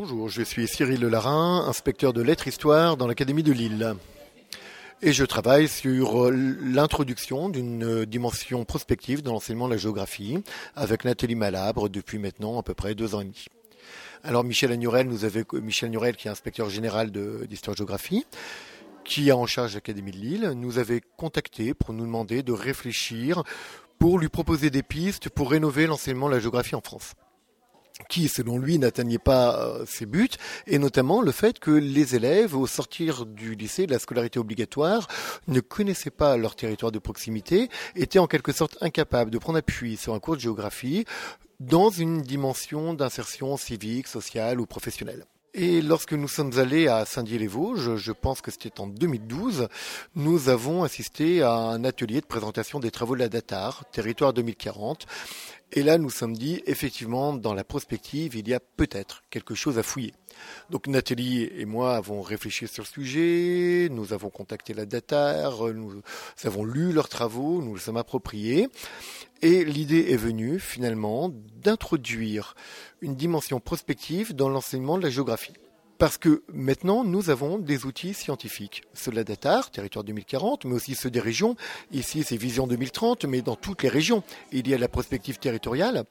Bonjour, je suis Cyril Lelarin, inspecteur de lettres-histoire dans l'Académie de Lille. Et je travaille sur l'introduction d'une dimension prospective dans l'enseignement de la géographie avec Nathalie Malabre depuis maintenant à peu près deux ans et demi. Alors Michel Agnorel, nous avait, Michel Agnorel qui est inspecteur général d'histoire-géographie, qui a en charge l'Académie de Lille, nous avait contacté pour nous demander de réfléchir pour lui proposer des pistes pour rénover l'enseignement de la géographie en France qui, selon lui, n'atteignait pas euh, ses buts, et notamment le fait que les élèves, au sortir du lycée, de la scolarité obligatoire, ne connaissaient pas leur territoire de proximité, étaient en quelque sorte incapables de prendre appui sur un cours de géographie dans une dimension d'insertion civique, sociale ou professionnelle. Et lorsque nous sommes allés à Saint-Dié-les-Vosges, je pense que c'était en 2012, nous avons assisté à un atelier de présentation des travaux de la DATAR, Territoire 2040. Et là, nous sommes dit, effectivement, dans la prospective, il y a peut-être quelque chose à fouiller. Donc Nathalie et moi avons réfléchi sur le sujet, nous avons contacté la DATAR, nous avons lu leurs travaux, nous les sommes appropriés. Et l'idée est venue, finalement, d'introduire une dimension prospective dans l'enseignement de la géographie. Parce que maintenant, nous avons des outils scientifiques. Ceux de la DATAR, territoire 2040, mais aussi ceux des régions. Ici, c'est Vision 2030, mais dans toutes les régions, il y a la prospective territoriale.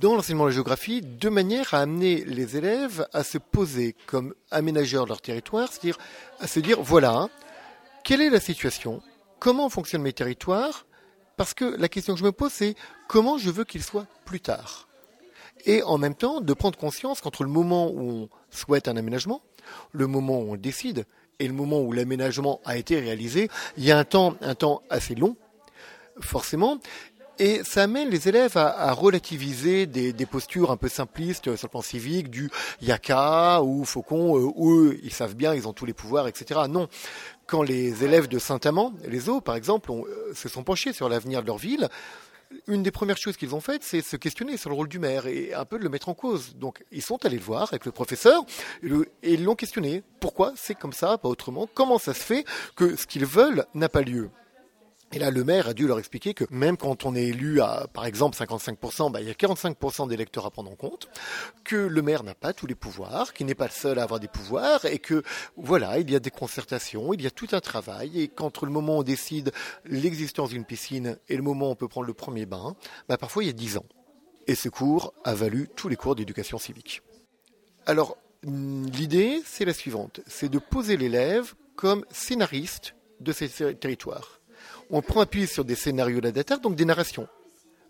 Dans l'enseignement de la géographie, de manière à amener les élèves à se poser comme aménageurs de leur territoire, c'est-à-dire à se dire, voilà, quelle est la situation? Comment fonctionnent mes territoires? Parce que la question que je me pose, c'est comment je veux qu'ils soient plus tard? Et en même temps de prendre conscience qu'entre le moment où on souhaite un aménagement, le moment où on décide et le moment où l'aménagement a été réalisé, il y a un temps, un temps assez long, forcément, et ça amène les élèves à, relativiser des, postures un peu simplistes sur le plan civique, du yaka ou faucon, euh, eux, ils savent bien, ils ont tous les pouvoirs, etc. Non. Quand les élèves de Saint-Amand, les eaux par exemple, euh, se sont penchés sur l'avenir de leur ville, une des premières choses qu'ils ont faites, c'est se questionner sur le rôle du maire et un peu de le mettre en cause. Donc, ils sont allés le voir avec le professeur et l'ont questionné. Pourquoi c'est comme ça, pas autrement? Comment ça se fait que ce qu'ils veulent n'a pas lieu? Et là, le maire a dû leur expliquer que même quand on est élu à, par exemple, 55%, bah, il y a 45% d'électeurs à prendre en compte, que le maire n'a pas tous les pouvoirs, qu'il n'est pas le seul à avoir des pouvoirs, et que, voilà, il y a des concertations, il y a tout un travail, et qu'entre le moment où on décide l'existence d'une piscine et le moment où on peut prendre le premier bain, bah, parfois il y a 10 ans. Et ce cours a valu tous les cours d'éducation civique. Alors, l'idée, c'est la suivante, c'est de poser l'élève comme scénariste de ces territoires on prend appui sur des scénarios d'Adatar, donc des narrations.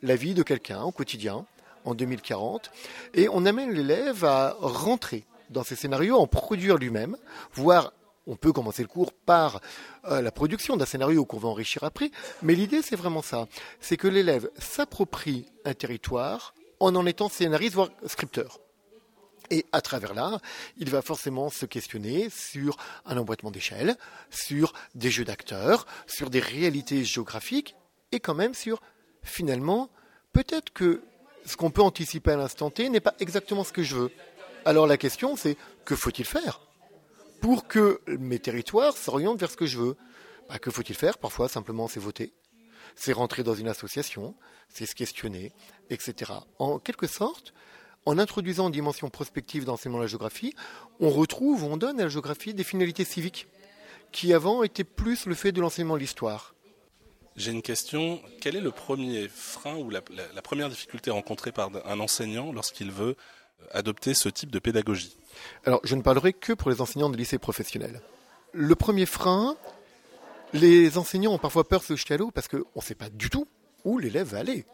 La vie de quelqu'un au quotidien, en 2040, et on amène l'élève à rentrer dans ces scénarios, en produire lui-même, voire on peut commencer le cours par euh, la production d'un scénario qu'on va enrichir après, mais l'idée c'est vraiment ça, c'est que l'élève s'approprie un territoire en en étant scénariste, voire scripteur. Et à travers là, il va forcément se questionner sur un emboîtement d'échelle, sur des jeux d'acteurs, sur des réalités géographiques, et quand même sur, finalement, peut-être que ce qu'on peut anticiper à l'instant T n'est pas exactement ce que je veux. Alors la question, c'est que faut-il faire pour que mes territoires s'orientent vers ce que je veux? Bah, Que faut-il faire? Parfois, simplement, c'est voter, c'est rentrer dans une association, c'est se questionner, etc. En quelque sorte, en introduisant une dimension prospective d'enseignement de la géographie, on retrouve, on donne à la géographie des finalités civiques qui avant étaient plus le fait de l'enseignement de l'histoire. J'ai une question. Quel est le premier frein ou la, première difficulté rencontrée par un enseignant lorsqu'il veut euh, adopter ce type de pédagogie? Alors, je ne parlerai que pour les enseignants de lycée professionnel. Le premier frein, les enseignants ont parfois peur de se jeter à l'eau parce qu'on ne sait pas du tout où l'élève va aller.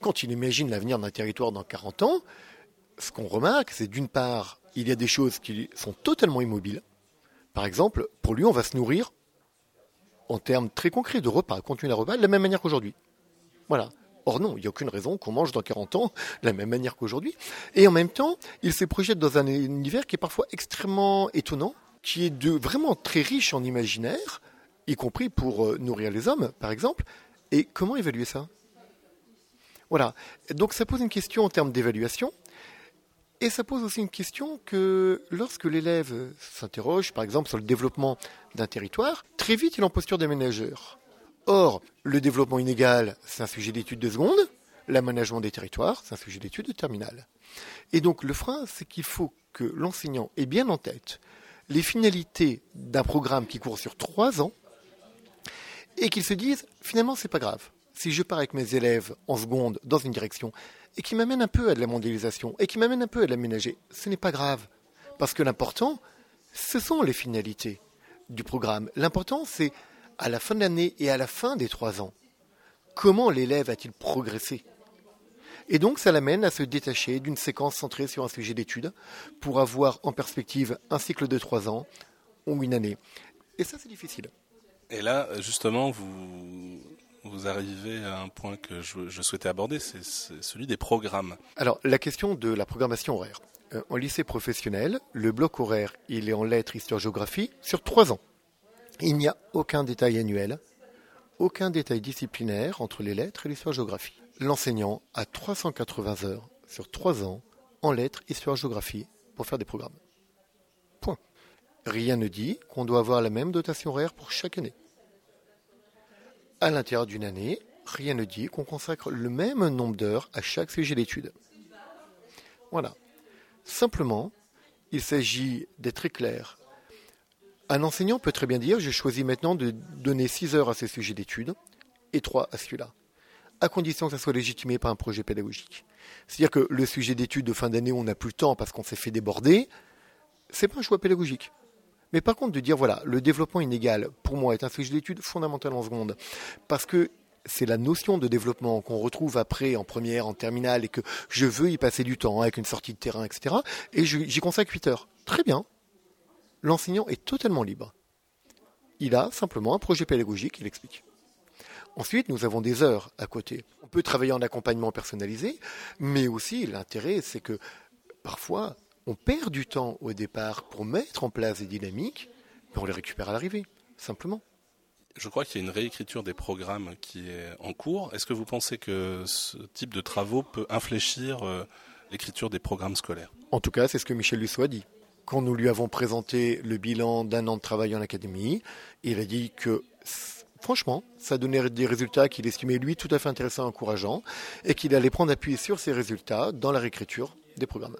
Quand il imagine l'avenir d'un territoire dans 40 ans, ce qu'on remarque, c'est d'une part, il y a des choses qui sont totalement immobiles. Par exemple, pour lui, on va se nourrir en termes très concrets de repas, contenu de repas, de la même manière qu'aujourd'hui. Voilà. Or non, il n'y a aucune raison qu'on mange dans 40 ans de la même manière qu'aujourd'hui. Et en même temps, il se projette dans un univers qui est parfois extrêmement étonnant, qui est vraiment très riche en imaginaire, y compris pour euh, nourrir les hommes, par exemple. Et comment évaluer ça? Voilà. Donc ça pose une question en termes d'évaluation. Et ça pose aussi une question que lorsque l'élève s'interroge, par exemple, sur le développement d'un territoire, très vite il est en posture d'aménageur. Or, le développement inégal, c'est un sujet d'étude de seconde, L'aménagement des territoires, c'est un sujet d'étude de terminale. Et donc le frein, c'est qu'il faut que l'enseignant ait bien en tête les finalités d'un programme qui court sur trois ans et qu'il se dise finalement c'est pas grave. Si je pars avec mes élèves en seconde dans une direction et qui m'amène un peu à de la mondialisation et qui m'amène un peu à de l'aménager, ce n'est pas grave. Parce que l'important, ce sont les finalités du programme. L'important, c'est à la fin de l'année et à la fin des trois ans, comment l'élève a-t-il progressé? Et donc, ça l'amène à se détacher d'une séquence centrée sur un sujet d'étude pour avoir en perspective un cycle de trois ans ou une année. Et ça, c'est difficile. Et là, justement, vous, vous arrivez à un point que je, souhaitais aborder, c'est celui des programmes. Alors, la question de la programmation horaire. Euh, en lycée professionnel, le bloc horaire, il est en lettres, histoire, géographie, sur trois ans. Il n'y a aucun détail annuel, aucun détail disciplinaire entre les lettres et l'histoire-géographie. L'enseignant a 380 heures sur trois ans en lettres, histoire, géographie pour faire des programmes. Point. Rien ne dit qu'on doit avoir la même dotation horaire pour chaque année. À l'intérieur d'une année, rien ne dit qu'on consacre le même nombre d'heures à chaque sujet d'étude. Voilà. Simplement, il s'agit d'être très clair. Un enseignant peut très bien dire j'ai choisi maintenant de donner 6 heures à ces sujets d'études et 3 à celui-là, à condition que ça soit légitimé par un projet pédagogique. C'est-à-dire que le sujet d'études de fin d'année, on n'a plus le temps parce qu'on s'est fait déborder, c'est pas un choix pédagogique. Mais par contre, de dire voilà, le développement inégal, pour moi, est un sujet d'étude fondamental en seconde, parce que c'est la notion de développement qu'on retrouve après en première, en terminale, et que je veux y passer du temps avec une sortie de terrain, etc. Et j'y consacre 8 heures. Très bien. L'enseignant est totalement libre. Il a simplement un projet pédagogique, il explique. Ensuite, nous avons des heures à côté. On peut travailler en accompagnement personnalisé, mais aussi l'intérêt, c'est que parfois, on perd du temps au départ pour mettre en place des dynamiques, mais on les récupère à l'arrivée, simplement. Je crois qu'il y a une réécriture des programmes qui est en cours. Est-ce que vous pensez que ce type de travaux peut infléchir euh, l'écriture des programmes scolaires? En tout cas, c'est ce que Michel Lusso a dit. Quand nous lui avons présenté le bilan d'un an de travail en académie, il a dit que franchement, ça donnait des résultats qu'il estimait lui tout à fait intéressants et encourageants, et qu'il allait prendre appui sur ces résultats dans la réécriture des programmes.